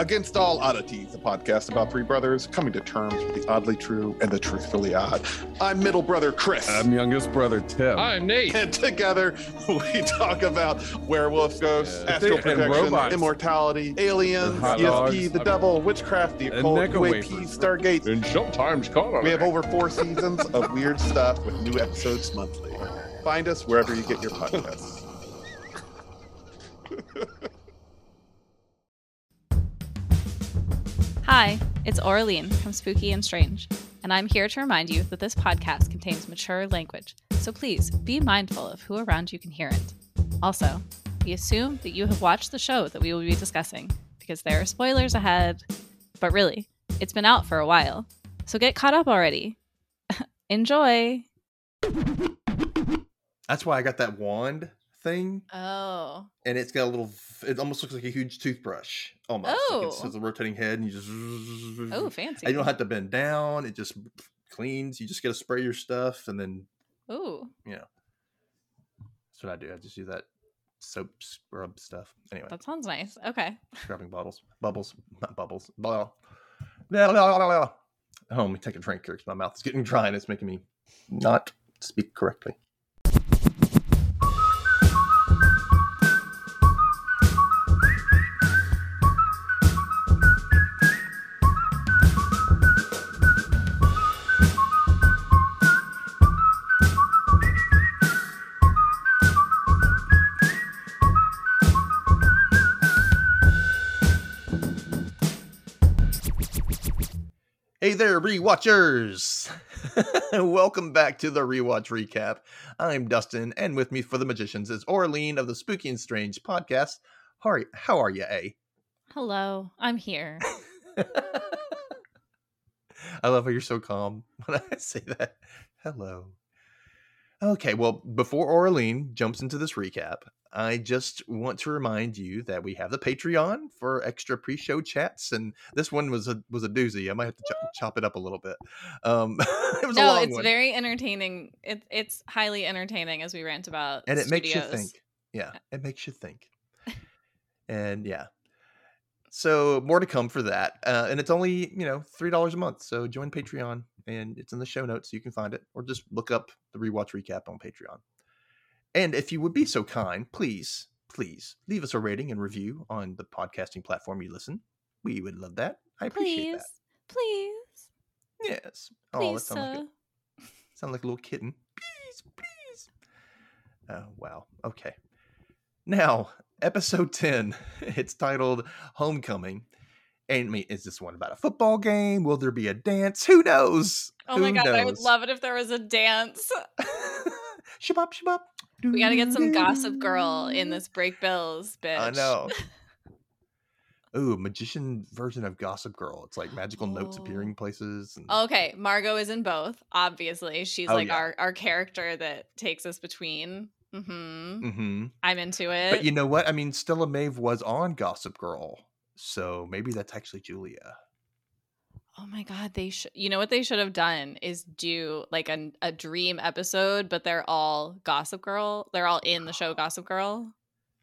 Against All Oddities, a podcast about three brothers coming to terms with the oddly true and the truthfully odd. I'm middle brother Chris. I'm youngest brother Tim. I'm Nate. and together we talk about werewolf ghosts, Yeah. astral And projection, robots. immortality, aliens, And ESP, dogs. the devil, witchcraft, the And occult, Necco UAP, wafers. Stargate. And sometimes caught We have over four seasons of weird stuff with new episodes monthly. Find us wherever you get your podcasts. Hi, it's Aurelien from Spooky and Strange, and I'm here to remind you that this podcast contains mature language, so please be mindful of who around you can hear it. Also, we assume that you have watched the show that we will be discussing, because there are spoilers ahead. But really, it's been out for a while, so get caught up already. Enjoy! That's why I got that wand thing, Oh. and it's got a little. It almost looks like a huge toothbrush. Almost. Like it's, Oh. it's a rotating head, and you just. Oh, fancy. And you don't have to bend down. It just cleans. You just get to spray your stuff, and then Ooh. Yeah. That's what I do. I just do that soap scrub stuff. Anyway, That sounds nice. Okay. scrubbing bottles, bubbles, not bubbles. Blah. Blah, blah, blah, blah. Oh, let me take a drink here because my mouth is getting dry and it's making me not speak correctly. There, rewatchers! Welcome back to the rewatch recap. I'm Dustin, and with me for the magicians is Aurelien of the Spooky and Strange podcast. How are, you, how are you, A? Hello. I'm here. I love how you're so calm when I say that. Hello. Okay, well, before Aurelien jumps into this recap, I just want to remind you that we have the Patreon for extra pre-show chats, and this one was a was a doozy. I might have to chop, chop it up a little bit. Um, it was a no, it's one. very entertaining. It, it's highly entertaining as we rant about and it makes you think. Yeah, it makes you think. and yeah, so more to come for that. Uh, and it's only you know three dollars a month. So join Patreon, and it's in the show notes. So you can find it, or just look up the rewatch recap on Patreon. And if you would be so kind, please, please leave us a rating and review on the podcasting platform you listen. We would love that. I appreciate Please, that. please, Yes. Oh, that please, sound like a, sound like a little kitten. Please, please. Oh, wow. Okay. Now, episode 10. It's titled Homecoming. And I mean, is this one about a football game? Will there be a dance? Who knows? Oh my Who god, I would love it if there was a dance. shabop, shabop. We gotta get some Gossip Girl in this Brakebills, bitch. I know. Ooh, magician version of Gossip Girl. It's like magical notes Oh. appearing places. And... Okay, Margo is in both. Obviously, she's Oh, like yeah. our our character that takes us between. Mm-hmm. hmm I'm into it. But you know what? I mean, Stella Maeve was on Gossip Girl, so maybe that's actually Julia. Oh my god, they should. You know what they should have done is do like a a dream episode, but they're all Gossip Girl. They're all in the show Gossip Girl.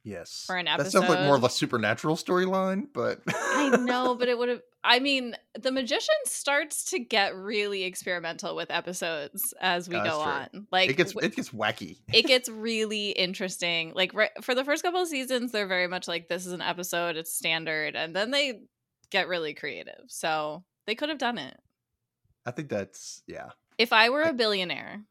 Yes, For an episode. That sounds like more of a supernatural storyline, but I know, but it would have. I mean, the magician starts to get really experimental with episodes as we That's go true. on. Like it gets it gets wacky. it gets really interesting. Like right, for the first couple of seasons, they're very much like this is an episode, it's standard, and then they get really creative. So they could have done it. I think that's yeah. If I were I- a billionaire,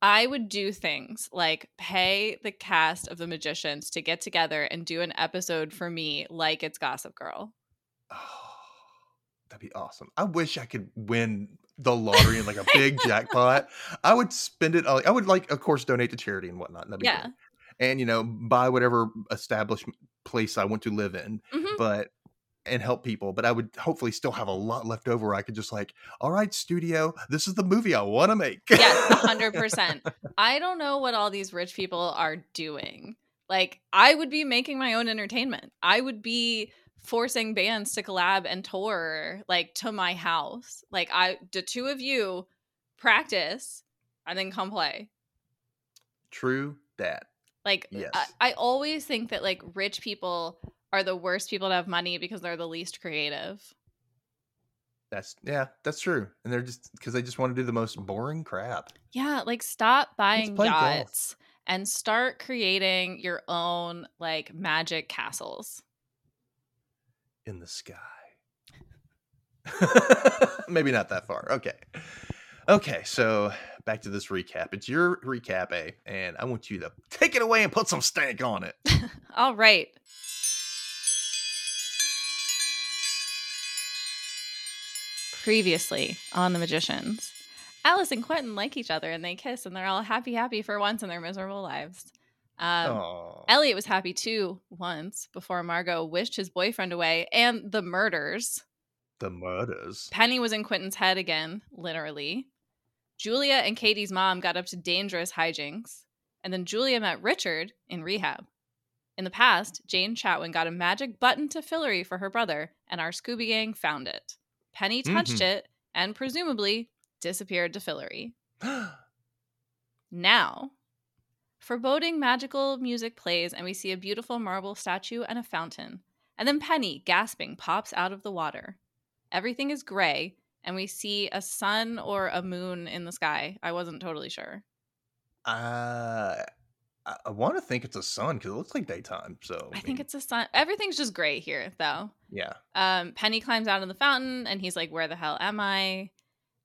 I would do things like pay the cast of the magicians to get together and do an episode for me like it's Gossip Girl. Oh, that'd be awesome. I wish I could win the lottery in like a big jackpot. I would spend it. I would like, of course, donate to charity and whatnot. That'd be Yeah. great. and you know, buy whatever established place I want to live in. Mhm. but and help people but i would hopefully still have a lot left over i could just like all right studio this is the movie i want to make Yes, hundred percent. I don't know what all these rich people are doing. Like, I would be making my own entertainment. I would be forcing bands to collab and tour like to my house. Like, I the two of you practice and then come play. true that Like, uh, Yes. I, I always think that like rich people are the worst people to have money because they're the least creative. That's yeah, that's true. And they're just because they just want to do the most boring crap. Yeah, like stop buying play golf. yachts and start creating your own like magic castles. in the sky. Maybe not that far. Okay. Okay, so back to this recap. It's your recap, A, and I want you to take it away and put some stank on it. All right. Previously on The Magicians, Alice and Quentin like each other and they kiss and they're all happy, happy for once in their miserable lives. Um, Eliot was happy too once before Margo wished his boyfriend away and the murders. the murders. Penny was in Quentin's head again, literally. Julia and Kady's mom got up to dangerous hijinks. And then Julia met Richard in rehab. In the past, Jane Chatwin got a magic button to Fillory for her brother, and our Scooby Gang found it. Penny touched Mhm. it and presumably disappeared to Fillory. Now, foreboding magical music plays, and we see a beautiful marble statue and a fountain. And then Penny, gasping, pops out of the water. Everything is gray, and we see a sun or a moon in the sky. I wasn't totally sure. uh, I, I want to think it's a sun because it looks like daytime. So I think it's a sun. Everything's just gray here, though. yeah. Um, Penny climbs out of the fountain, and he's like, "Where the hell am I?"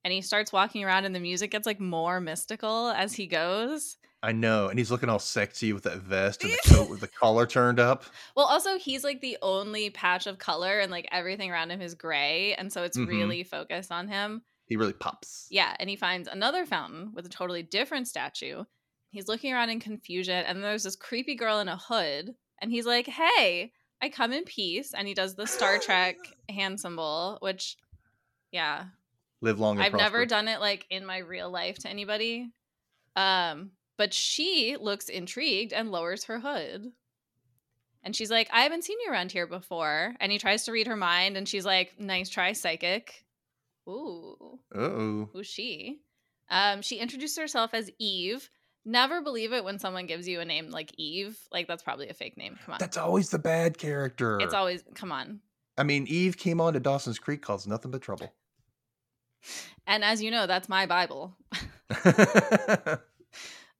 And he starts walking around, and the music gets like more mystical as he goes. I know, and he's looking all sexy with that vest and the coat with the collar turned up. Well, also he's like the only patch of color, and like everything around him is gray, and so it's Mhm. really focused on him. He really pops. Yeah, and he finds another fountain with a totally different statue. He's looking around in confusion, and there's this creepy girl in a hood, and he's like, "Hey, I come in peace." And he does the Star Trek hand symbol, which, yeah, Live long and I've never done it like in my real life to anybody. Um, but she looks intrigued and lowers her hood. And she's like, I haven't seen you around here before. And he tries to read her mind, and she's like, Nice try, psychic. Ooh, Uh-oh. who's she? Um, she introduced herself as Eve. Never believe it when someone gives you a name like Eve. Like that's probably a fake name. Come on. That's always the bad character. it's always come on. I mean, Eve came on to Dawson's Creek caused nothing but trouble. And as you know, that's my Bible.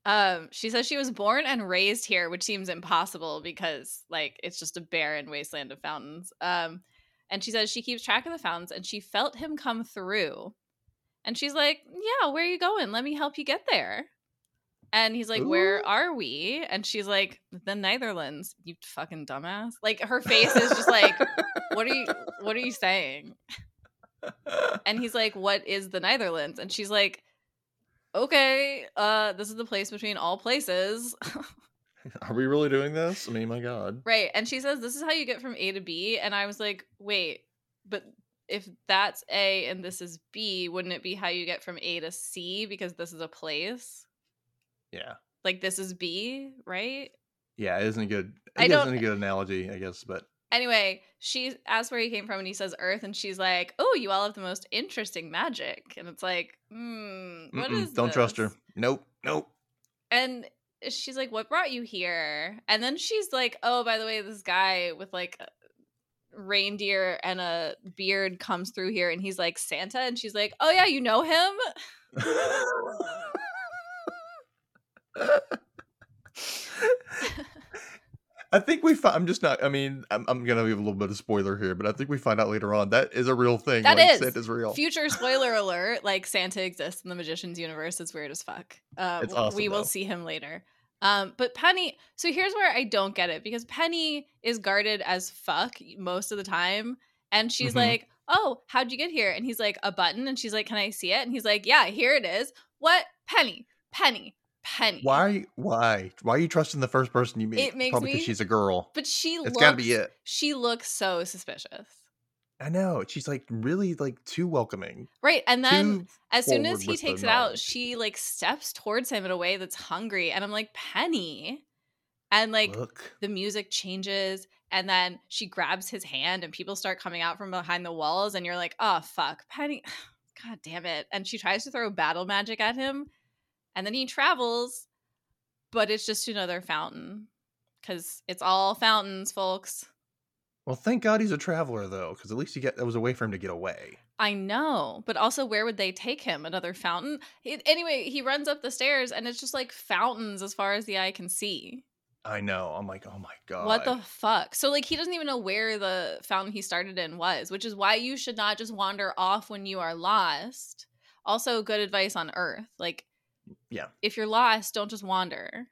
Um, she says she was born and raised here, which seems impossible because like it's just a barren wasteland of fountains. Um, and she says she keeps track of the fountains and she felt him come through. And she's like, Yeah, where are you going? Let me help you get there. And he's like, Where are we? And she's like, The Neitherlands, you fucking dumbass. Like her face is just like, What are you what are you saying? And he's like, What is the Neitherlands? And she's like, Okay, uh, this is the place between all places. Are we really doing this? I mean, my God. right. And she says, This is how you get from A to B. And I was like, Wait, but if that's A and this is B, wouldn't it be how you get from A to C because this is a place? Yeah. Like this is B, right? Yeah, it isn't a good. I It don't- isn't a good analogy, I guess. But Anyway, she asks where he came from and he says Earth. And she's like, Oh, you all have the most interesting magic. And it's like, Hmm, what mm-mm, don't trust her. Nope. Nope. And she's like, "What brought you here?" And then she's like, "Oh, by the way, this guy with like reindeer and a beard comes through here, and he's like Santa." And she's like, "Oh yeah, you know him?" I think we. Fi- I'm just not. I mean, I'm, I'm gonna give a little bit of spoiler here, but I think we find out later on that is a real thing. That like, is. Santa's real. Future spoiler alert: like Santa exists in the Magician's universe. It's weird as fuck. Uh, It's awesome, we will though. see him later. Um, but Penny. So here's where I don't get it because Penny is guarded as fuck most of the time, and she's Mhm. like, "Oh, how'd you get here?" And he's like, "A button," and she's like, "Can I see it?" And he's like, "Yeah, here it is." What? Penny? Penny? Penny? Why? Why? Why are you trusting the first person you meet? It makes Probably me- because she's a girl. But she It's looks. got to be it. She looks so suspicious. I know. She's like really like too welcoming. Right, and then too as soon as he takes it out, she like steps towards him in a way that's hungry, and I'm like Penny, and like look. the music changes, and then she grabs his hand, and people start coming out from behind the walls, and you're like, oh fuck, Penny, god damn it, and she tries to throw battle magic at him, and then he travels, but it's just another fountain, because it's all fountains, folks. Well, thank God he's a traveler though, because at least he get that was a way for him to get away. I know, but also where would they take him? Another fountain? He- anyway, he runs up the stairs and it's just like fountains as far as the eye can see. I know. I'm like, oh my god. What the fuck? So like he doesn't even know where the fountain he started in was, which is why you should not just wander off when you are lost. Also, good advice on Earth. Like, Yeah. if you're lost, don't just wander.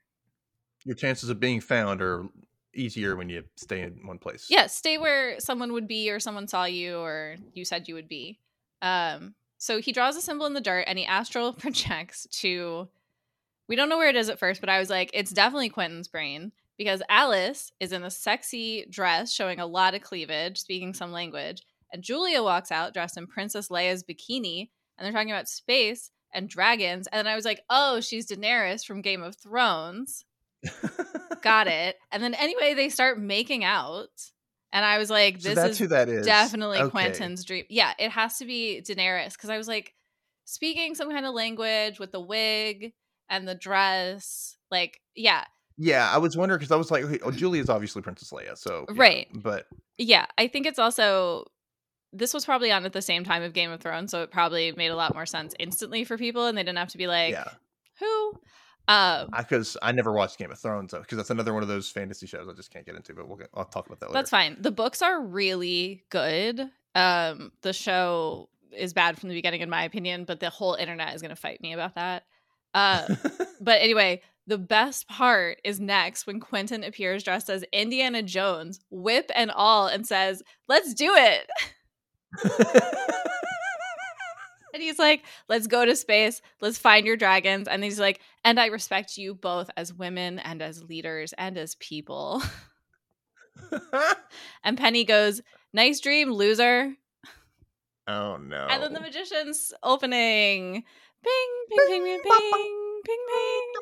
Your chances of being found are easier when you stay in one place. Yeah, stay where someone would be, or someone saw you, or you said you would be. Um, so he draws a symbol in the dirt and he astral projects to. We don't know where it is at first, but I was like, it's definitely Quentin's brain because Alice is in a sexy dress showing a lot of cleavage, speaking some language. And Julia walks out dressed in Princess Leia's bikini, and they're talking about space and dragons. And then I was like, oh, she's Daenerys from Game of Thrones. Got it. And then anyway, they start making out. And I was like, so this that's is who that is. definitely Okay. Quentin's dream. Yeah, it has to be Daenerys because I was like speaking some kind of language with the wig and the dress. Like, yeah, Yeah, I was wondering because I was like, okay, oh, Julia's obviously Princess Leia, so yeah, Right. But yeah. I think it's also this was probably on at the same time of Game of Thrones, so it probably made a lot more sense instantly for people, and they didn't have to be like, yeah, who? Um, because I, never watched Game of Thrones because that's another one of those fantasy shows I just can't get into. But we'll get, I'll talk about that later. That's fine. The books are really good. Um, the show is bad from the beginning, in my opinion, but the whole internet is going to fight me about that. Uh, but anyway, the best part is next when Quentin appears dressed as Indiana Jones, whip and all, and says, "Let's do it." And he's like, "Let's go to space. Let's find your dragons." And he's like, "And I respect you both as women and as leaders and as people." And Penny goes, "Nice dream, loser." oh no! And then the magician's opening. Ping, ping, ping, ping, ping, ping, ping.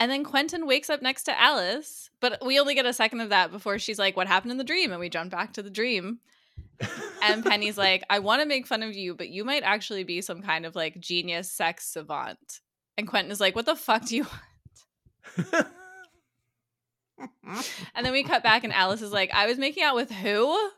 And then Quentin wakes up next to Alice, but we only get a second of that before she's like, "What happened in the dream?" And we jump back to the dream. And Penny's like, "I want to make fun of you, but you might actually be some kind of like genius sex savant." And Quentin is like, "What the fuck do you?" want?" And then we cut back, and Alice is like, "I was making out with who?"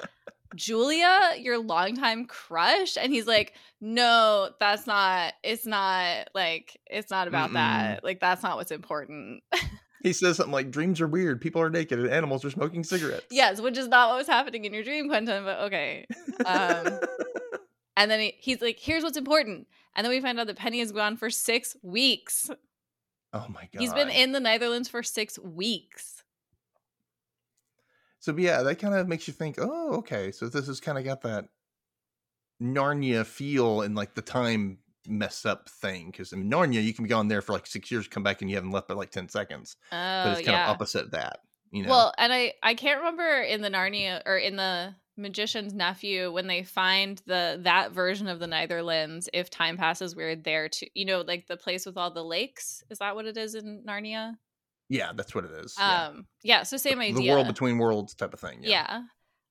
Julia, your longtime crush, and he's like, "No, that's not. It's not like it's not about Mm-mm. that. Like that's not what's important." he says something like, "Dreams are weird. People are naked, and animals are smoking cigarettes." yes, which is not what was happening in your dream, Quentin. But okay. Um, and then he, he's like, "Here's what's important." And then we find out that Penny is gone for six weeks. oh my god! He's been in the Neitherlands for six weeks. So yeah, that kind of makes you think, oh, okay, so this has kind of got that Narnia feel and like the time mess up thing. Because in Narnia, you can be gone there for like six years, come back and you haven't left but like ten seconds. Oh But it's kind yeah. of opposite that, you know. Well, and I I can't remember in the Narnia or in the Magician's Nephew when they find the that version of the Neitherlands. If time passes, we're there to you know like the place with all the lakes. Is that what it is in Narnia? Yeah, that's what it is. yeah. Um, yeah. So same idea. The world between worlds type of thing. Yeah.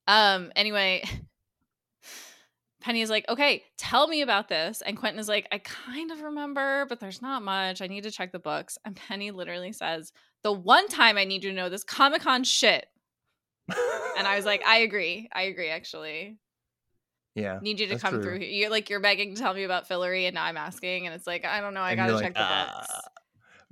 Um. Anyway. Penny is like, okay, tell me about this. And Quentin is like, I kind of remember, but there's not much. I need to check the books. And Penny literally says, the one time I need you to know this Comic Con shit. And I was like, I agree. I agree, actually. yeah. Need you to come true. through. here. You're like, you're begging to tell me about Fillory, and now I'm asking. And it's like, I don't know. I got to you're check like, the books.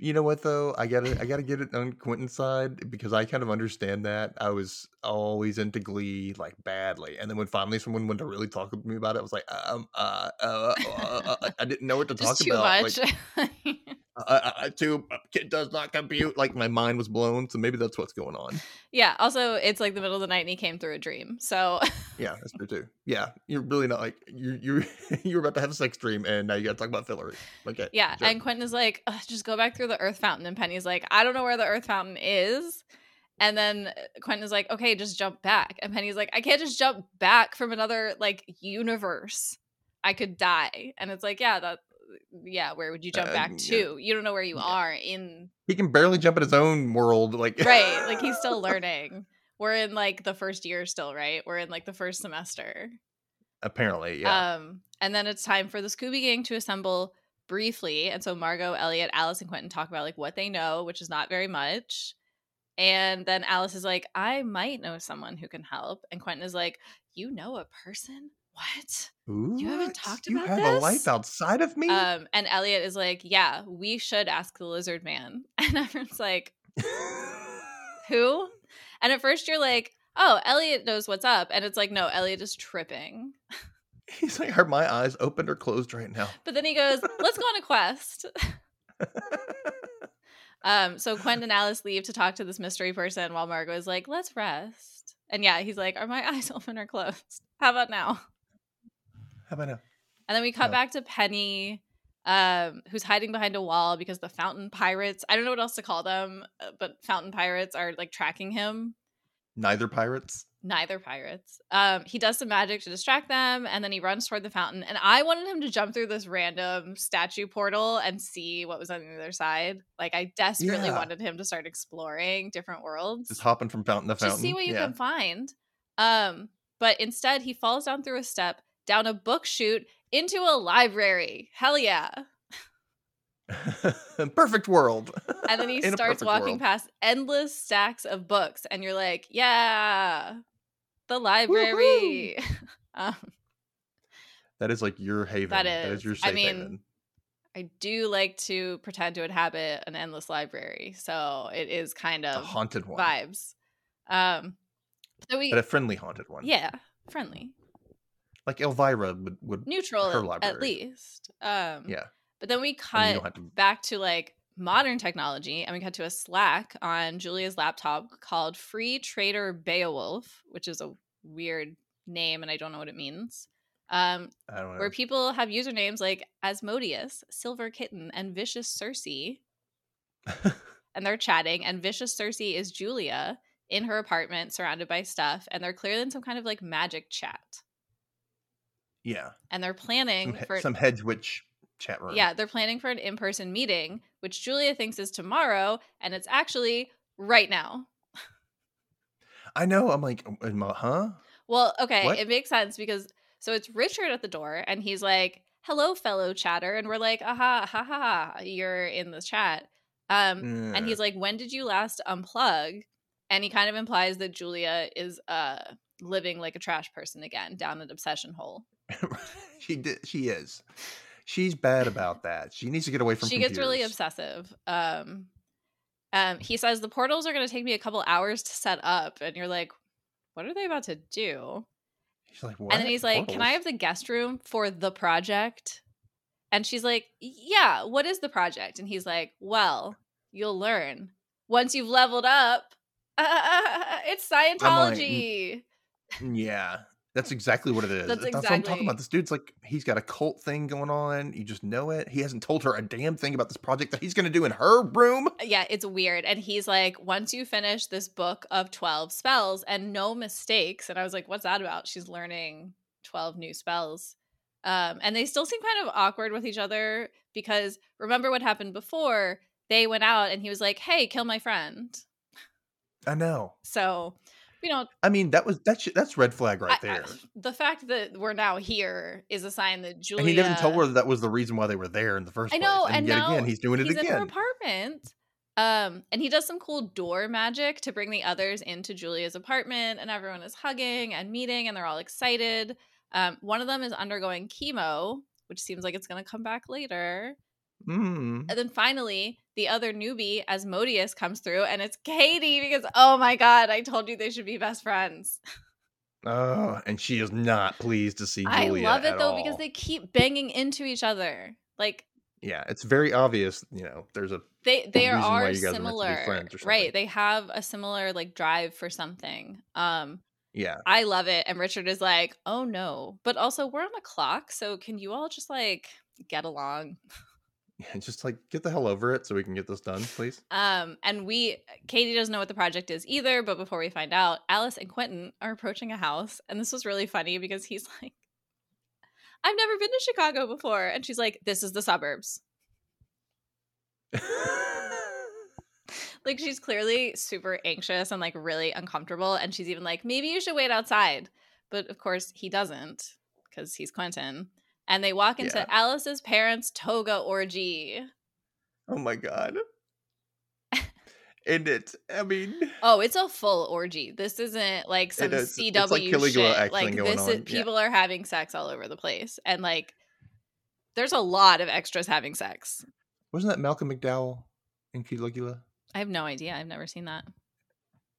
"Ah." You know what though? I gotta I gotta get it on Quentin's side because I kind of understand that. I was always into Glee like badly, and then when finally someone wanted to really talk with me about it, I was like, um, uh, uh, uh, uh, I didn't know what to talk about. much. Like, uh, too uh, does not compute. Like my mind was blown, so maybe that's what's going on. yeah. Also, it's like the middle of the night and he came through a dream. So, Yeah, that's true too. Yeah, you're really not like you you you're about to have a sex dream, and now you got to talk about Fillory. Okay, yeah. sure. And Quentin is like, just go back through the Earth Fountain. And Penny's like, I don't know where the Earth Fountain is. And then uh, Quentin is like, okay, just jump back. And Penny's like, I can't just jump back from another like universe. I could die. And it's like, yeah, that, yeah, where would you jump Uh, back yeah. to? You don't know where you Yeah. are in, he can barely jump in his own world. Like right? Like he's still learning. We're in like the first year still, right? We're in like the first semester. apparently, yeah. Um, and then it's time for the Scooby Gang to assemble briefly. And so Margo, Eliot, Alice, and Quentin talk about like what they know, which is not very much. And then Alice is like, I might know someone who can help. And Quentin is like, You know a person? What? You haven't talked You about have a life outside of me? Um, and Eliot is like, Yeah, we should ask the lizard man. And everyone's like, Who? And at first you're like, Oh, Eliot knows what's up. And it's like, No, Eliot is tripping. He's like, are my eyes open or closed right now? But then he goes, Let's go on a quest. Um, so Quentin and Alice leave to talk to this mystery person while Margo is like, let's rest. And yeah, he's like, Are my eyes open or closed? How about now? How about now? And then we cut No. back to Penny, um, who's hiding behind a wall because the fountain pirates, I don't know what else to call them, uh, but fountain pirates are like tracking him. Neither pirates. Neither pirates. Um, he does some magic to distract them, and then he runs toward the fountain. And I wanted him to jump through this random statue portal and see what was on the other side. Like I desperately Yeah. wanted him to start exploring different worlds. Just hopping from fountain to fountain. Just see what you yeah. can find. Um, but instead he falls down through a step, down a book chute, into a library. Hell yeah. Perfect world. And then he starts walking world. past endless stacks of books, and you're like, yeah, the library. um, That is like your haven. That That is. is your I safe mean, haven. I do like to pretend to inhabit an endless library, so it is kind A of haunted one. vibes. Um, so we, But a friendly haunted one. yeah, friendly, Like Elvira would, would neutral her at- library. at least. Um, Yeah. But then we I mean, you cut to back to like modern technology and we cut to a Slack on Julia's laptop called Free Trader Beowulf, which is a weird name and I don't know what it means. Um, I don't know. where people have usernames like Asmodeus, Silver Kitten, and Vicious Cersei. and they're chatting. And Vicious Cersei is Julia in her apartment surrounded by stuff, and they're clearly in some kind of like magic chat. Yeah. And they're planning Some, for some hedge witch chat room. Yeah, they're planning for an in person meeting, which Julia thinks is tomorrow, and it's actually right now. I know. I'm like, I- huh? Well, okay, What? it makes sense because so it's Richard at the door, and he's like, "Hello, fellow chatter," and we're like, "Aha, ha ha, ha you're in the chat." Um, and he's like, "When did you last unplug?" And he kind of implies that Julia is uh living like a trash person again down an obsession hole. she did. She is. She's bad about that. She needs to get away from. she gets really obsessive. Um, um, he says the portals are going to take me a couple hours to set up, and you're like, "What are they about to do?" She's like, what? And then he's like, "Can I have the guest room for the project?" And she's like, "Yeah, what is the project?" And he's like, "Well, you'll learn once you've leveled up. it's Scientology." Yeah, that's exactly what it is. That's exactly what I'm talking about. This dude's like, he's got a cult thing going on. You just know it. He hasn't told her a damn thing about this project that he's going to do in her room. yeah, it's weird. And he's like, once you finish this book of 12 spells and no mistakes. And I was like, what's that about? She's learning 12 new spells. Um, and they still seem kind of awkward with each other because remember what happened before? They went out and he was like, hey, kill my friend. I know. So we don't. I mean, that was that's that's red flag right I- there. I- the fact that we're now here is a sign that Julia. and he didn't tell her that, that was the reason why they were there in the first I place. know, and, and yet now again, he's doing it he's in her apartment. Um, and he does some cool door magic to bring the others into Julia's apartment, and everyone is hugging and meeting, and they're all excited. Um, one of them is undergoing chemo, which seems like it's going to come back later. Mm. And then finally, the other newbie, Asmodeus, comes through, and it's Kady because oh my god, I told you they should be best friends. Oh, and she is not pleased to see Julia. I love it though all. because they keep banging into each other. Like Yeah, it's very obvious. You know, there's a they they are you guys are meant to be similar, right? They have a similar like drive for something. Um, yeah. I love it. And Richard is like, oh no. But also, we're on a clock. So can you all just like get along? Just like get the hell over it so we can get this done, please. Um, and we, Kady doesn't know what the project is either. But before we find out, Alice and Quentin are approaching a house. And this was really funny because he's like, I've never been to Chicago before. And she's like, this is the suburbs. Like she's clearly super anxious and like really uncomfortable. And she's even like, maybe you should wait outside. But of course, he doesn't because he's Quentin. And they walk into Yeah. Alice's parents' toga orgy. oh my god. and it's I mean Oh, it's a full orgy. This isn't like some is. CW It's like shit. Like going this on, is yeah. people are having sex all over the place. And like there's a lot of extras having sex. wasn't that Malcolm McDowell in Caligula? I have no idea. I've never seen that.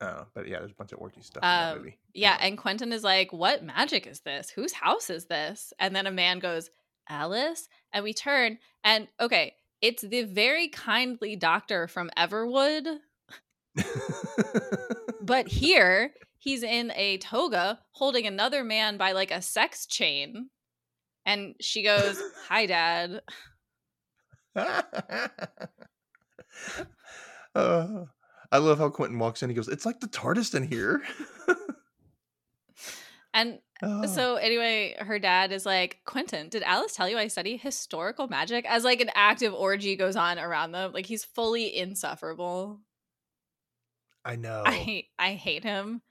Oh, but yeah, there's a bunch of orgy stuff in that Um, movie. yeah, and Quentin is like, "What magic is this? Whose house is this?" And then a man goes, "Alice," and we turn, and okay, it's the very kindly doctor from Everwood, but here he's in a toga holding another man by like a sex chain, and she goes, "Hi, Dad." Uh, I love how Quentin walks in. He goes, "It's like the TARDIS in here." And Oh. so anyway, her dad is like, Quentin, did Alice tell you I study historical magic? As like an active orgy goes on around them. Like he's fully insufferable. I know. I I hate him.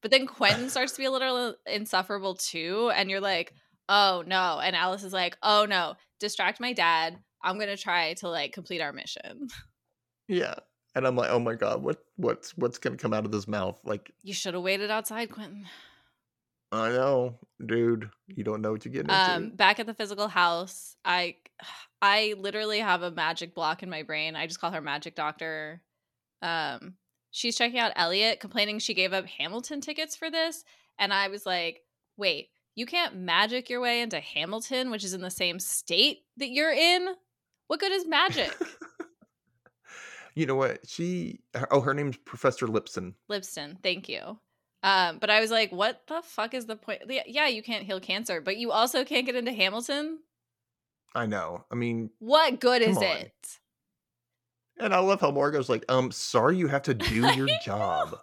But then Quentin starts to be a little insufferable too. And you're like, oh no. And Alice is like, oh no, distract my dad. I'm gonna try to like complete our mission. yeah, and I'm like, "Oh my god, what what's what's gonna come out of his mouth?" Like, You should have waited outside, Quentin. I know, dude. You don't know what you're getting into. Um, back at the physical house, I I literally have a magic block in my brain. I just call her Magic Doctor. Um, she's checking out Eliot, complaining she gave up Hamilton tickets for this, and I was like, "Wait, you can't magic your way into Hamilton, which is in the same state that you're in? What good is magic?" you know what? She oh, her name's Professor Lipson. Lipson, thank you. Um, but I was like, "What the fuck is the point?" Yeah, Yeah, you can't heal cancer, but you also can't get into Hamilton. I know. I mean, What good is on. it? and I love how Margo's like, "Um, sorry, you have to do your job."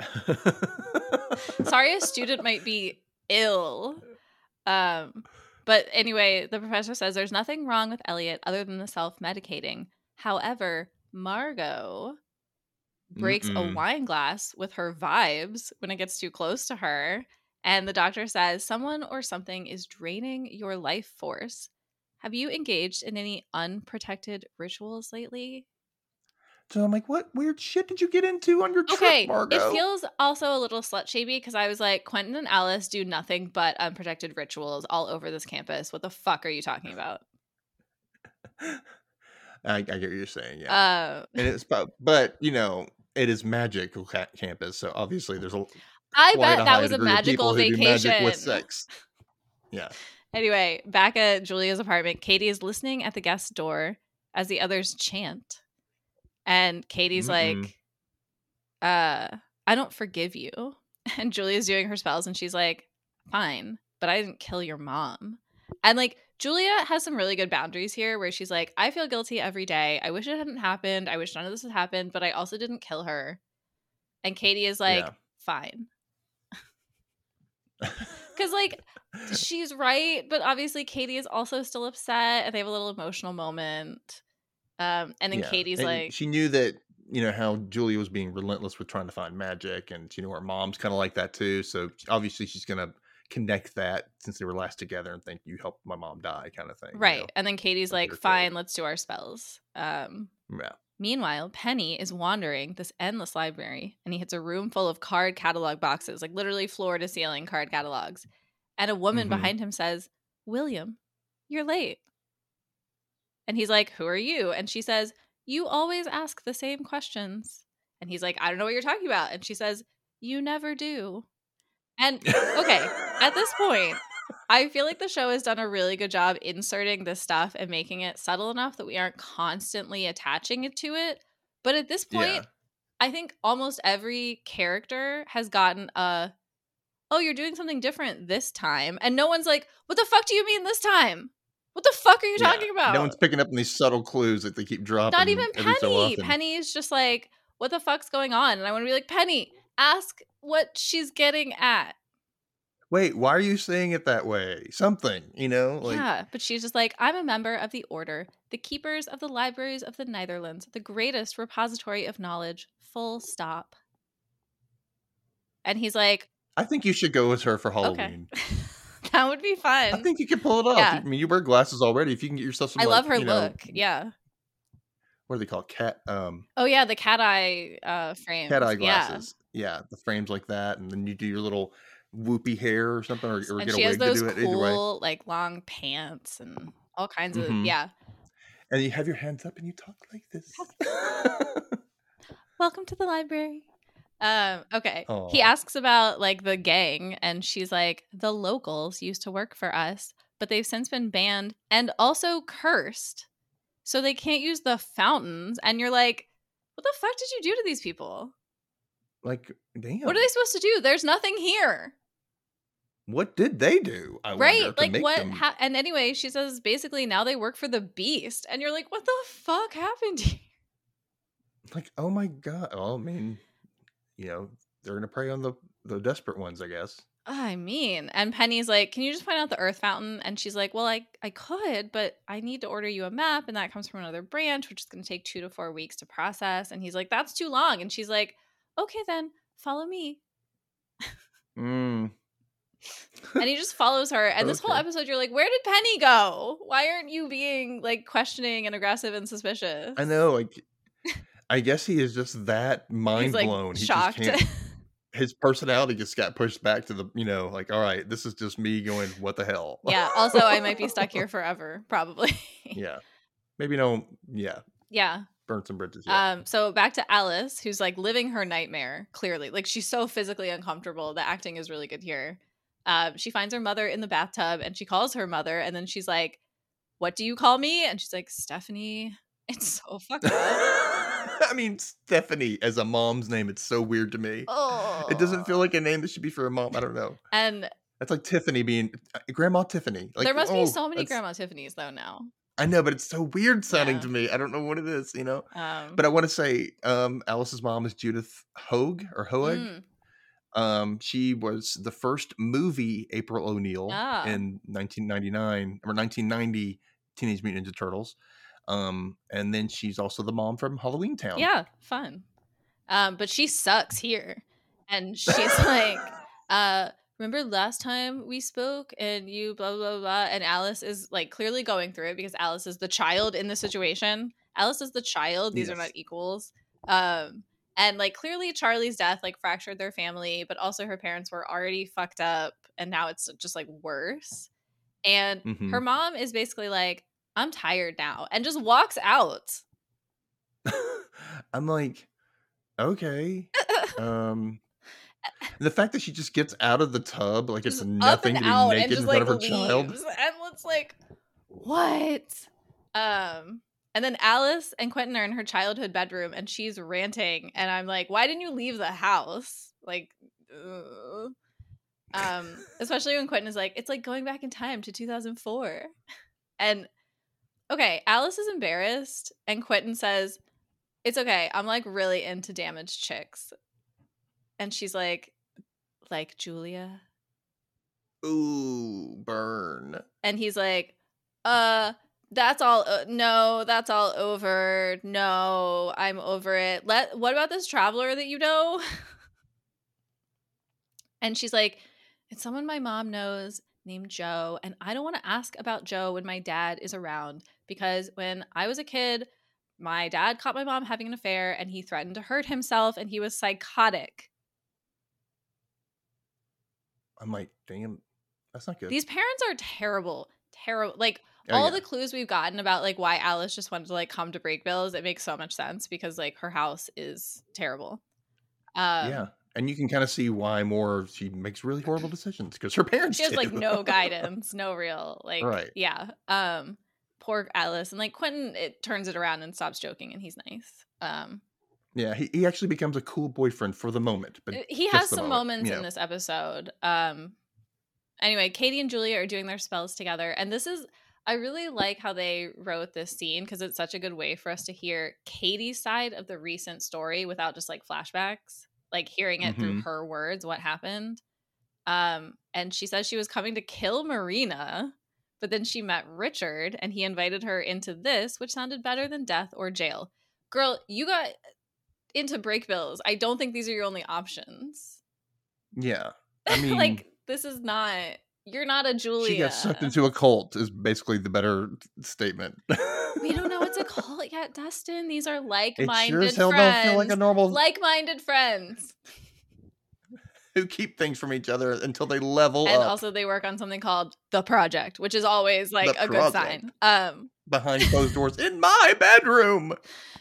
sorry a student might be ill um but anyway the professor says there's nothing wrong with eliot other than the self-medicating. However margo breaks a Mm-mm. wine glass with her vibes when it gets too close to her and the doctor says someone or something is draining your life force. Have you engaged in any unprotected rituals lately So I'm like, "What weird shit did you get into on your trip, Okay, Margo?" it feels also a little slut shamey because I was like, Quentin and Alice do nothing but unprotected rituals all over this campus. What the fuck are you talking about? I, I get what you're saying, yeah. Uh, and it's but, but you know, it is magical ca- campus, so obviously there's a I bet that was a degree of people magical vacation. magic with sex. Yeah. Anyway, back at Julia's apartment, Kady is listening at the guest door as the others chant. And Kady's Mm-mm. like, uh, I don't forgive you. And Julia's doing her spells and she's like, fine, but I didn't kill your mom. And like, Julia has some really good boundaries here where she's like, I feel guilty every day. I wish it hadn't happened. I wish none of this had happened, but I also didn't kill her. And Kady is like, Yeah. fine. Because, like, she's right, but obviously Kady is also still upset and they have a little emotional moment. Um, and then Yeah, Kady's and like, she knew that you know how Julia was being relentless with trying to find magic, and you know her mom's kind of like that too. So obviously she's gonna connect that since they were last together and think you helped my mom die, kind of thing. you right. know? And then Kady's Like fine, let's do our spells. Um, Yeah. meanwhile, Penny is wandering this endless library and he hits a room full of card catalog boxes, like literally floor to ceiling card catalogs. And a woman Mhm. behind him says, William, you're late. And he's like, Who are you? And she says, You always ask the same questions. And he's like, I don't know what you're talking about. And she says, You never do. And okay, at this point, I feel like the show has done a really good job inserting this stuff and making it subtle enough that we aren't constantly attaching it to it. But at this point, Yeah. I think almost every character has gotten a oh, you're doing something different this time. And no one's like, what the fuck do you mean this time? What the fuck are you Yeah. talking about? No one's picking up on these subtle clues that they keep dropping. Not even every so Penny. Penny's just like, what the fuck's going on? And I want to be like, Penny, ask what she's getting at. Wait, why are you saying it that way? Something, you know, like yeah, but she's just like, I'm a member of the Order, the keepers of the libraries of the Neitherlands, the greatest repository of knowledge, full stop. And he's like, I think you should go with her for okay, Halloween. that would be fun. I think you can pull it off. Yeah. I mean, you wear glasses already. If you can get yourself some, I like, love her you know, look. Yeah. what are they called? Cat um Oh yeah, the cat eye uh frames. cat eye glasses. Yeah. the frames like that, and then you do your little whoopy hair or something, or, or get a wig to do it. Cool like long pants and all kinds of Mhm. yeah. and you have your hands up and you talk like this. Welcome to the library. Um, okay. He asks about like the gang, and she's like, the locals used to work for us, but they've since been banned and also cursed. So they can't use the fountains. And you're like, what the fuck did you do to these people? like, damn. What are they supposed to do? There's nothing here. What did they do? I right? wonder, Like what them- ha- and anyway, she says basically now they work for the beast. And you're like, what the fuck happened here? like, oh my god. Well, I mean, you know, they're gonna prey on the the desperate ones, I guess. I mean, and Penny's like, "Can you just point out the Earth Fountain?" And she's like, "Well, I I could, but I need to order you a map, and that comes from another branch, which is going to take two to four weeks to process." And he's like, "That's too long." And she's like, "Okay, then follow me." Mm. And he just follows her. And this whole episode, you're like, "Where did Penny go? Why aren't you being like questioning and aggressive and suspicious?" I know, like, I guess he is just that mind like blown. He shocked. just can't. His personality just got pushed back to the, you know, like, all right, this is just me going, what the hell? yeah. Also, I might be stuck here forever, probably. yeah, maybe don't. Yeah, yeah. burn some bridges. Yeah. Um, so back to Alice, who's like living her nightmare, clearly. Like she's so physically uncomfortable. The acting is really good here. Um, she finds her mother in the bathtub and she calls her mother, and then she's like, What do you call me? And she's like, Stephanie. It's so fucked up. I mean, Stephanie as a mom's name, it's so weird to me. oh. It doesn't feel like a name that should be for a mom. I don't know. And That's like Tiffany being uh, Grandma Tiffany. Like, there must oh, be so many that's- Grandma Tiffany's though now. I know, but it's so weird sounding Yeah. to me. I don't know what it is, you know. Um, But I want to say, um, Alice's mom is Judith Hoag or Hoag. mm, Um, she was the first movie April O'Neil Ah. in 1999 or 1990 Teenage Mutant Ninja Turtles. Um, and then she's also the mom from Halloween Town. yeah, fun. Um, but she sucks here. And she's like, uh, remember last time we spoke and you blah blah blah and Alice is like clearly going through it because Alice is the child in the situation. Alice is the child, these are Yes. not equals. Um and like clearly Charlie's death like fractured their family, but also her parents were already fucked up and now it's just like worse. And Mhm. her mom is basically like, I'm tired now and just walks out. I'm like, okay. Um, the fact that she just gets out of the tub like it's nothing to be naked in front of her child. And it's like, what? Um, and then Alice and Quentin are in her childhood bedroom, and she's ranting, and I'm like, why didn't you leave the house? Like, ugh. um, especially when Quentin is like, it's like going back in time to 2004, and okay, Alice is embarrassed, and Quentin says, it's okay, I'm like really into damaged chicks, and she's like, like Julia. Ooh, burn. and he's like uh that's all uh, no that's all over no i'm over it let what about this traveler that you know and she's like it's someone my mom knows named joe and i don't want to ask about joe when my dad is around because when i was a kid my dad caught my mom having an affair and he threatened to hurt himself and he was psychotic I'm like, damn, that's not good. these parents are terrible terrible like Oh, all yeah. the clues we've gotten about like why Alice just wanted to like come to Brakebills, it makes so much sense because like her house is terrible. Um, yeah, and you can kind of see why more she makes really horrible decisions because her parents. she has like no guidance, no real like Right. yeah. Um, poor Alice and like Quentin, it turns it around and stops joking, and he's nice. Um, Yeah, he, he actually becomes a cool boyfriend for the moment, but Uh, he has some moment, moments you in this episode. Um, anyway, Kady and Julia are doing their spells together, and this is I really like how they wrote this scene because it's such a good way for us to hear Kady's side of the recent story without just like flashbacks, like hearing it through Mhm. her words what happened. Um, and she says she was coming to kill Marina, but then she met Richard and he invited her into this, which sounded better than death or jail. Girl, you got into Brakebills. I don't think these are your only options. Yeah, I mean, like this is not You're not a Julia. She got sucked into a cult is basically the better statement. we don't know what's a cult yet, Dustin. These are like-minded sure as hell friends. like a normal like-minded friends. Who keep things from each other until they level up and up. also they work on something called the project which is always like The a good sign. um behind closed doors in my bedroom.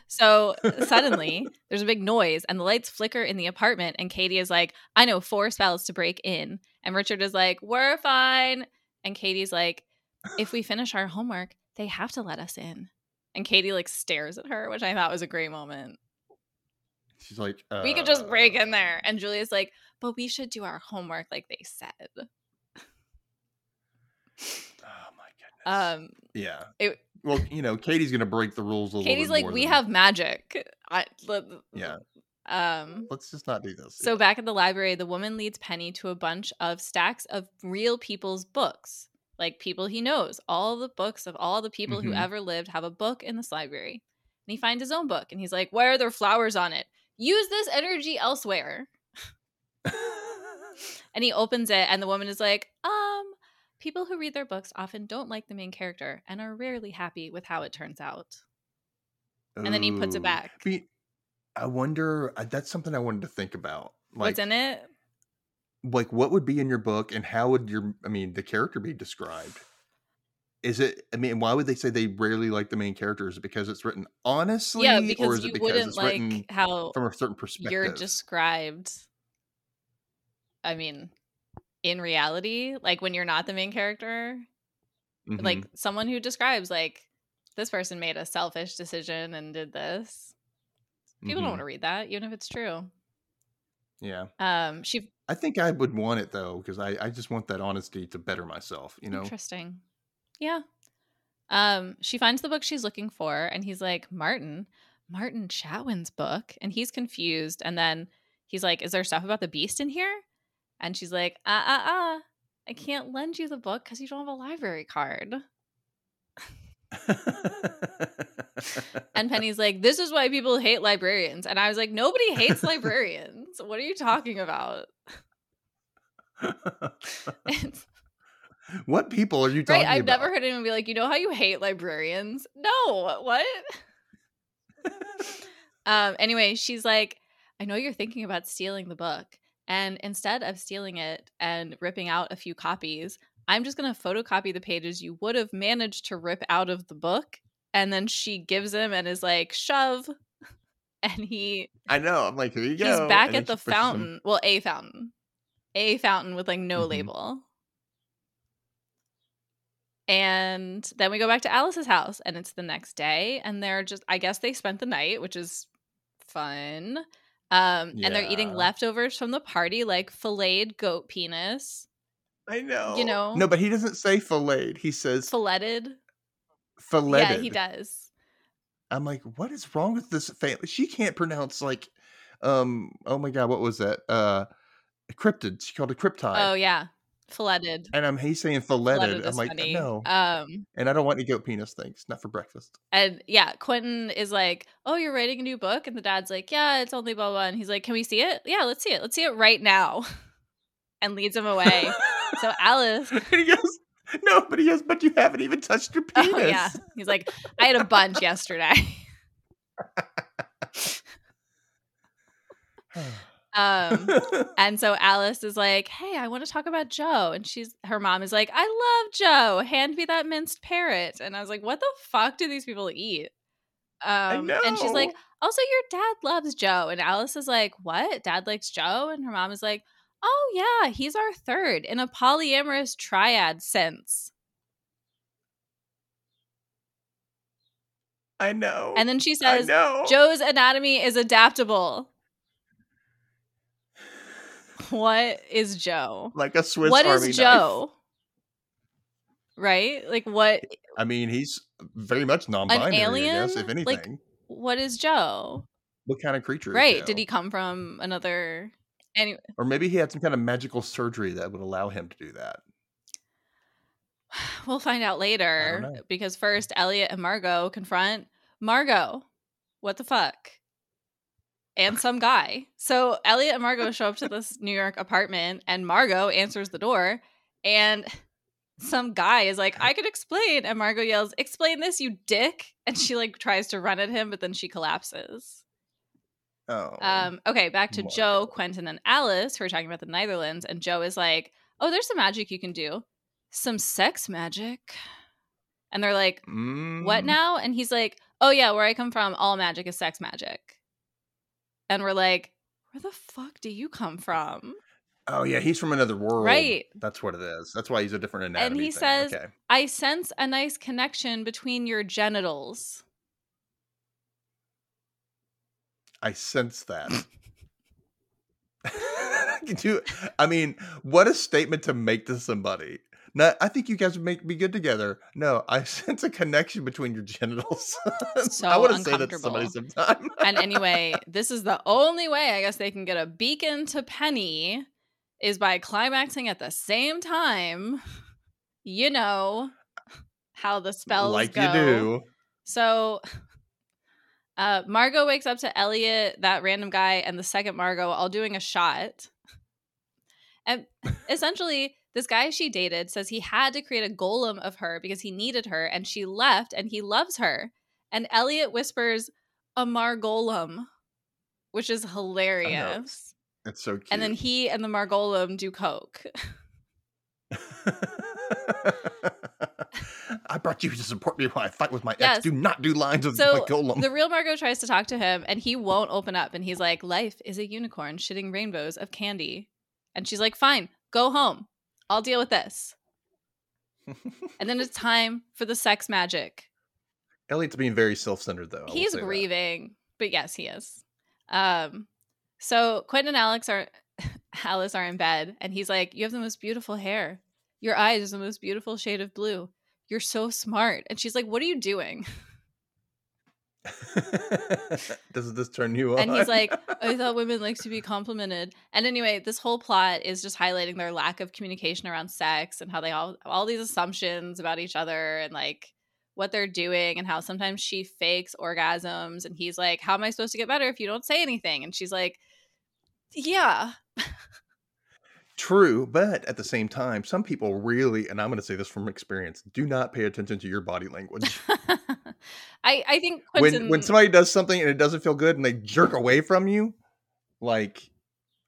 so suddenly there's a big noise and the lights flicker in the apartment and Kady is like i know four spells to break in. And richard is like we're fine. And Kady's like if we finish our homework they have to let us in. And Kady like stares at her which i thought was a great moment. She's like, we could just break in "Uh, there. And julia's like but we should do our homework like they said Oh my goodness. um yeah. it- well, you know, Kady's gonna break the rules a little Kady's like we than- have magic I, le- Yeah. Um, Let's just not do this. so Yeah. back at the library, the woman leads Penny to a bunch of stacks of real people's books, like people he knows. All the books of all the people who Mhm. ever lived have a book in this library. And he finds his own book and he's like, Why are there flowers on it? Use this energy elsewhere. And he opens it, and the woman is like, Um, people who read their books often don't like the main character and are rarely happy with how it turns out. And then he puts it back. I wonder. That's something I wanted to think about. Like, What's in it? like what would be in your book, and how would your, I mean, the character be described? Is it? I mean, why would they say they rarely like the main character? Is it because it's written honestly, Yeah, or because is you it because wouldn't it's like written how from a certain perspective? you're described i mean in reality like when you're not the main character Mhm. like someone who describes like this person made a selfish decision and did this people Mhm. don't want to read that even if it's true Yeah, um she I think I would want it though because I I just want that honesty to better myself. You know. interesting yeah um she finds the book she's looking for and he's like martin martin chatwin's book and he's confused and then he's like is there stuff about the beast in here and she's like uh uh uh i can't lend you the book because you don't have a library card. And penny's like this is why people hate librarians. And i was like nobody hates librarians. What are you talking about? What people are you talking right i've about? never heard anyone be like you know how you hate librarians? No what? Um anyway she's like i know you're thinking about stealing the book and instead of stealing it and ripping out a few copies i'm just going to photocopy the pages you would have managed to rip out of the book and then she gives him and is like shove and he I know. I'm like, here you go. he's back and at the pushes him. fountain well a fountain a fountain with like no Mhm. label and then we go back to alice's house and it's the next day and they're just i guess they spent the night which is fun um and they're eating leftovers from the party like filleted goat penis I know. You know? No, but he doesn't say filleted. He says filleted filleted. yeah he does I'm like, what is wrong with this family? She can't pronounce like, um, oh my god, what was that? Uh, cryptid. She called it cryptide. oh yeah filleted and I'm he's saying filleted. I'm like, funny no. um and I don't want any goat penis things. Not for breakfast. And yeah, Quentin is like, "Oh, you're writing a new book," and the dad's like, "Yeah, it's only blah blah." And he's like, "Can we see it? Yeah, let's see it. Let's see it right now," and leads him away. so Alice, he goes, no, but he goes, but you haven't even touched your penis. oh yeah, he's like, "I had a bunch yesterday." um, and so Alice is like, "Hey, I want to talk about Joe," and she's her mom is like, "I love Joe. Hand me that minced parrot." And I was like, "What the fuck do these people eat?" Um, and she's like, also your dad loves Joe. And Alice is like, what? Dad likes Joe? And her mom is like, oh yeah, he's our third in a polyamorous triad sense. I know. And then she says. Joe's anatomy is adaptable. What is Joe? like a Swiss what Army is knife. Joe? Right? Like what I mean, he's very much non-binary. I guess, if anything. Like, what is Joe? what kind of creature? is Right. Did he come from another anyway? Or maybe he had some kind of magical surgery that would allow him to do that. We'll find out later because first Eliot and Margo confront Margo. What the fuck? And some guy. So Eliot and Margo show up to this New York apartment and Margo answers the door and some guy is like, I could explain. And Margo yells, Explain this, you dick. And she like tries to run at him, but then she collapses. Oh. Um, okay, back to Joe, Quentin, and Alice, who are talking about the Neitherlands. And Joe is like, Oh, there's some magic you can do. Some sex magic. And they're like, What Mm. now? And he's like, Oh, yeah, where I come from, all magic is sex magic. And we're like, Where the fuck do you come from? Oh yeah, he's from another world. Right. That's what it is. That's why he's a different anatomy. And he thing. says- okay. I sense a nice connection between your genitals. I sense that. Do I mean what a statement to make to somebody? No, I think you guys would make be good together. No, I sense a connection between your genitals. So I want to say that to somebody sometime. and anyway, this is the only way I guess they can get a beacon to Penny is by climaxing at the same time. You know how the spells like go. you do. So uh Margo wakes up to Eliot, that random guy, and the second Margo all doing a shot. And essentially, this guy she dated says he had to create a golem of her because he needed her, and she left and he loves her. And Eliot whispers, a Margolem, which is hilarious. It's so cute. And then he and the Margolem do coke. I brought you to support me while I fight with my Yes. ex. Do not do lines of So my golem. the real Margo tries to talk to him and he won't open up. And he's like, Life is a unicorn shitting rainbows of candy. And she's like, Fine, go home. I'll deal with this. And then it's time for the sex magic. Eliot's being very self-centered though. He's say that. grieving, but yes, he is. Um, so Quentin and Alex are Alice are in bed, and he's like, "You have the most beautiful hair. Your eyes are the most beautiful shade of blue. You're so smart." And she's like, "What are you doing?" Does this turn you on? And he's like, I thought women like to be complimented. And anyway, this whole plot is just highlighting their lack of communication around sex and how they all all these assumptions about each other and like what they're doing and how sometimes she fakes orgasms and he's like, How am I supposed to get better if you don't say anything? And she's like, Yeah. True, but at the same time, some people really, and I'm going to say this from experience, do not pay attention to your body language. I I think Quentin when when somebody does something and it doesn't feel good and they jerk away from you, like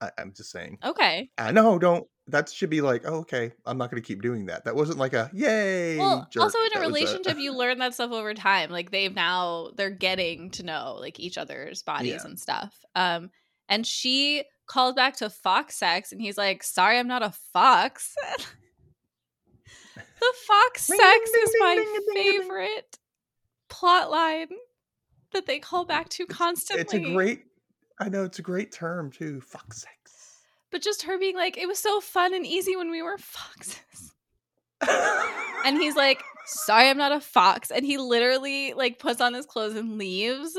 I, I'm just saying, Okay. I know, don't. That should be like, oh, okay, I'm not going to keep doing that. That wasn't like a yay. Well, jerk. also in a That relationship, you learn that stuff over time. Like they've now they're getting to know like each other's bodies Yeah. and stuff. Um, and she called back to fox sex, and he's like, "Sorry, I'm not a fox." the fox sex is my favorite plot line that they call mm, back to constantly. It's a great. I know it's a great term too. Fuck sex. but just her being like, "It was so fun and easy when we were foxes." And he's like, sorry, I'm not a fox. And he literally like puts on his clothes and leaves.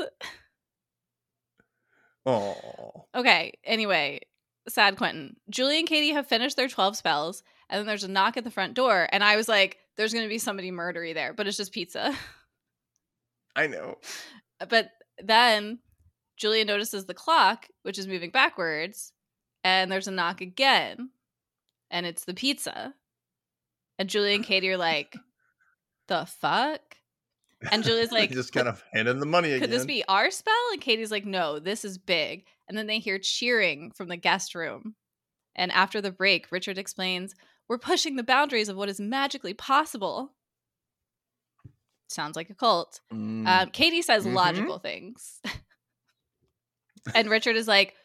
oh, Okay, anyway, sad Quentin. Julie and Kady have finished their 12 spells, and then there's a knock at the front door. And I was like, there's gonna be somebody murdery there, but it's just pizza. I know. Uh, but then Julia notices the clock, which is moving backwards, and there's a knock again, and it's the pizza. And Julia and Kady are like, the fuck? And Julia's like, just kind of handing the money again. could this be our spell? And Kady's like, no, this is big. And then they hear cheering from the guest room. And after the break, Richard explains, we're pushing the boundaries of what is magically possible. Sounds like a cult. Mm. Um, Kady says Mhm. logical things. and Richard is like,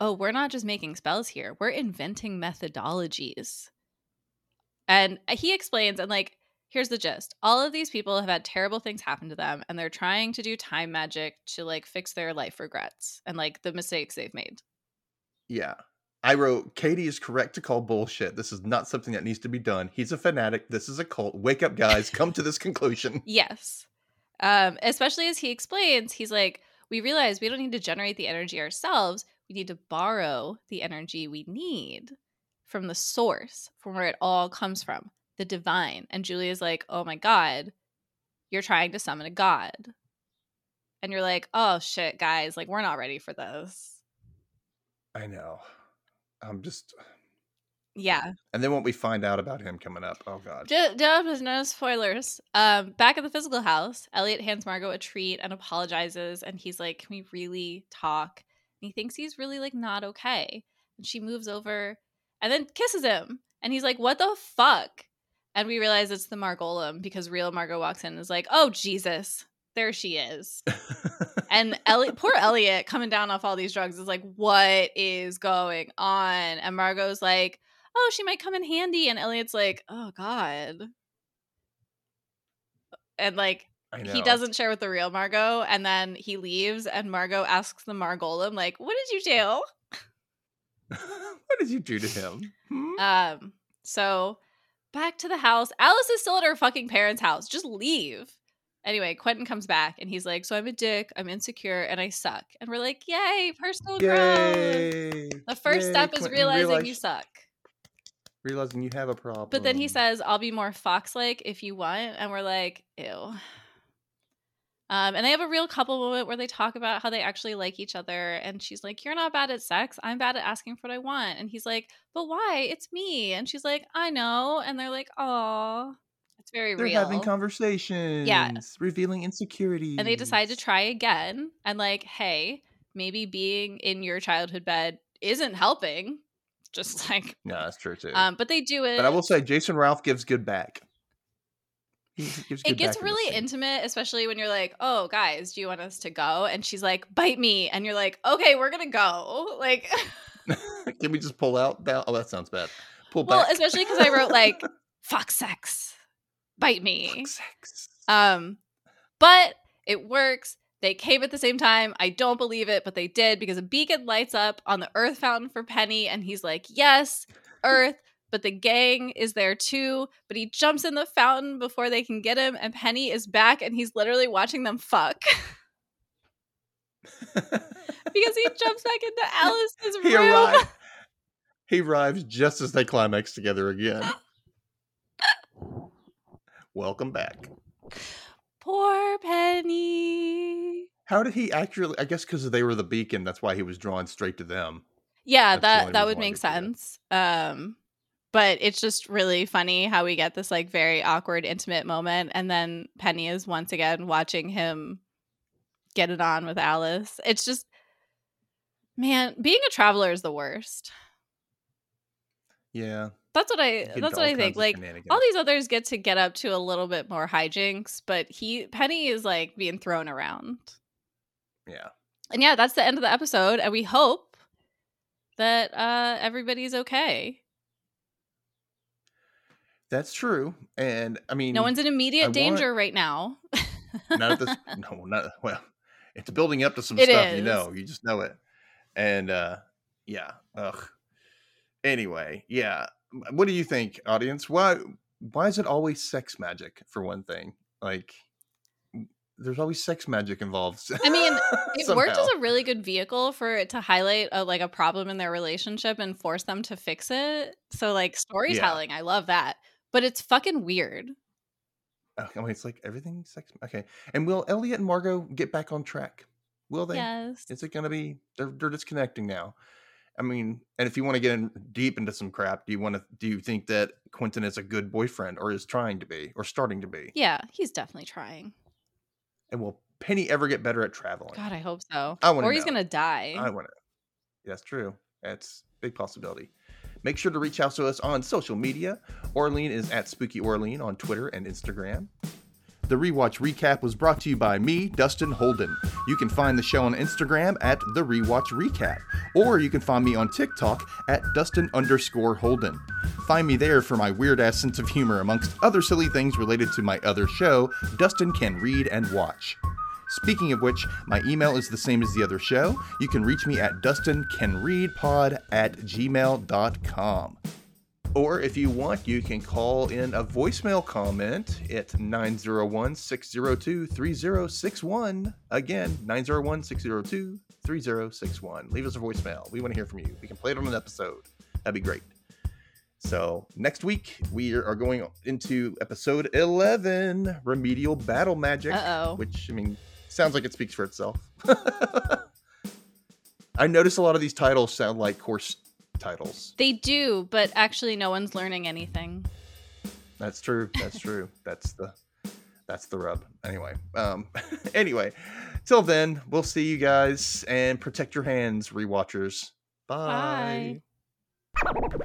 oh, we're not just making spells here, we're inventing methodologies. And he explains, and like, here's the gist all of these people have had terrible things happen to them, and they're trying to do time magic to like fix their life regrets and like the mistakes they've made. Yeah. I wrote, Kady is correct to call bullshit. This is not something that needs to be done. He's a fanatic. This is a cult. Wake up, guys. Come to this conclusion. Yes. Um, especially as he explains, he's like, we realize we don't need to generate the energy ourselves. We need to borrow the energy we need from the source, from where it all comes from, the divine. And Julia's like, oh my God, you're trying to summon a god. And you're like, oh shit, guys, like, we're not ready for this. I know. I'm just. Yeah. And then what we find out about him coming up, oh god. Just, just no spoilers. Um, back at the physical house, Eliot hands Margo a treat and apologizes, and he's like, "Can we really talk?" And he thinks he's really like not okay. And she moves over and then kisses him, and he's like, "What the fuck?" And we realize it's the Margolem because real Margo walks in and is like, "Oh Jesus, there she is." and Eliot, poor Eliot, coming down off all these drugs, is like, "What is going on?" And Margo's like, "Oh, she might come in handy." And Eliot's like, "Oh God." And like he doesn't share with the real Margo, and then he leaves, and Margo asks the Margolem, like, "What did you do?" what did you do to him? Hmm? Um, so back to the house. Alice is still at her fucking parents' house. Just leave. Anyway, Quentin comes back and he's like, So I'm a dick, I'm insecure, and I suck. And we're like, Yay, personal growth. The first Yay, step is realizing realized- you suck. realizing you have a problem. But then he says, I'll be more fox like if you want. And we're like, Ew. Um, and they have a real couple moment where they talk about how they actually like each other. And she's like, You're not bad at sex. I'm bad at asking for what I want. And he's like, But why? It's me. And she's like, I know. And they're like, Aw. It's very They're real. having conversations, revealing insecurities. and they decide to try again. And like, hey, maybe being in your childhood bed isn't helping. Just like, No, that's true too. um, but they do it. but I will say, Jason Ralph gives good back. It gets back in this really intimate, especially when you're like, "Oh, guys, do you want us to go?" And she's like, "Bite me," and you're like, "Okay, we're gonna go." Like, Can we just pull out? That? Oh, that sounds bad. Pull well, back. especially because I wrote like, "Fuck sex, bite me." Um, but it works. They came at the same time. I don't believe it, but they did because a beacon lights up on the Earth fountain for Penny, and he's like, "Yes, Earth." But the gang is there too. But he jumps in the fountain before they can get him, and Penny is back, and he's literally watching them fuck because he jumps back into Alice's he room. He arrives just as they climax together again. Welcome back. Poor Penny. How did he actually? I guess because they were the beacon. That's why he was drawn straight to them. Yeah, That's that that would make could see that. sense. Um but it's just really funny how we get this like very awkward intimate moment and then Penny is once again watching him get it on with Alice. It's just man, being a traveler is the worst. Yeah, That's what I that's what I think. Like all these others get to get up to a little bit more hijinks, but he Penny is like being thrown around. yeah. And yeah, that's the end of the episode and we hope that uh everybody's okay. That's true. And I mean, No one's in immediate I want- danger right now. not at this. No, not well. It's building up to some It stuff. You know, you just know it. And uh yeah. Ugh. Anyway, yeah. What do you think, audience? Why why is it always sex magic for one thing? Like there's always sex magic involved. I mean, It worked as a really good vehicle for it to highlight a, like a problem in their relationship and force them to fix it. So like storytelling, I love that. But it's fucking weird. Oh, I mean, it's like everything sex. Okay. And will Eliot and Margo get back on track? Will they? Yes. Is it going to be? They're, they're disconnecting now. I mean, and if you want to get in deep into some crap, do you want to? Do you think that Quentin is a good boyfriend, or is trying to be, or starting to be? Yeah, he's definitely trying. And will Penny ever get better at traveling? God, I hope so. I wanna or he's know. gonna die. I want to. That's true. That's a big possibility. Make sure to reach out to us on social media. Aurelien is at Spooky Aurelien on Twitter and Instagram. The Rewatch Recap was brought to you by me, Dustin Holden. You can find the show on Instagram at The Rewatch Recap, or you can find me on TikTok at Dustin underscore Holden. Find me there for my weird ass sense of humor, amongst other silly things related to my other show, Dustin Can Read and Watch. Speaking of which, my email is the same as the other show. You can reach me at dustincanreadpod at gmail.com. Or if you want, you can call in a voicemail comment at 901 602 3061. Again, 901 602 3061. Leave us a voicemail. We want to hear from you. We can play it on an episode. That'd be great. So, next week, we are going into episode 11 Remedial Battle Magic Uh oh. which I mean sounds like it speaks for itself. I notice a lot of these titles sound like course subtitles. They do, but actually, no one's learning anything. That's true. That's true. that's the that's the rub. Anyway, um, anyway, till then, we'll see you guys and protect your hands, rewatchers. Bye. Bye.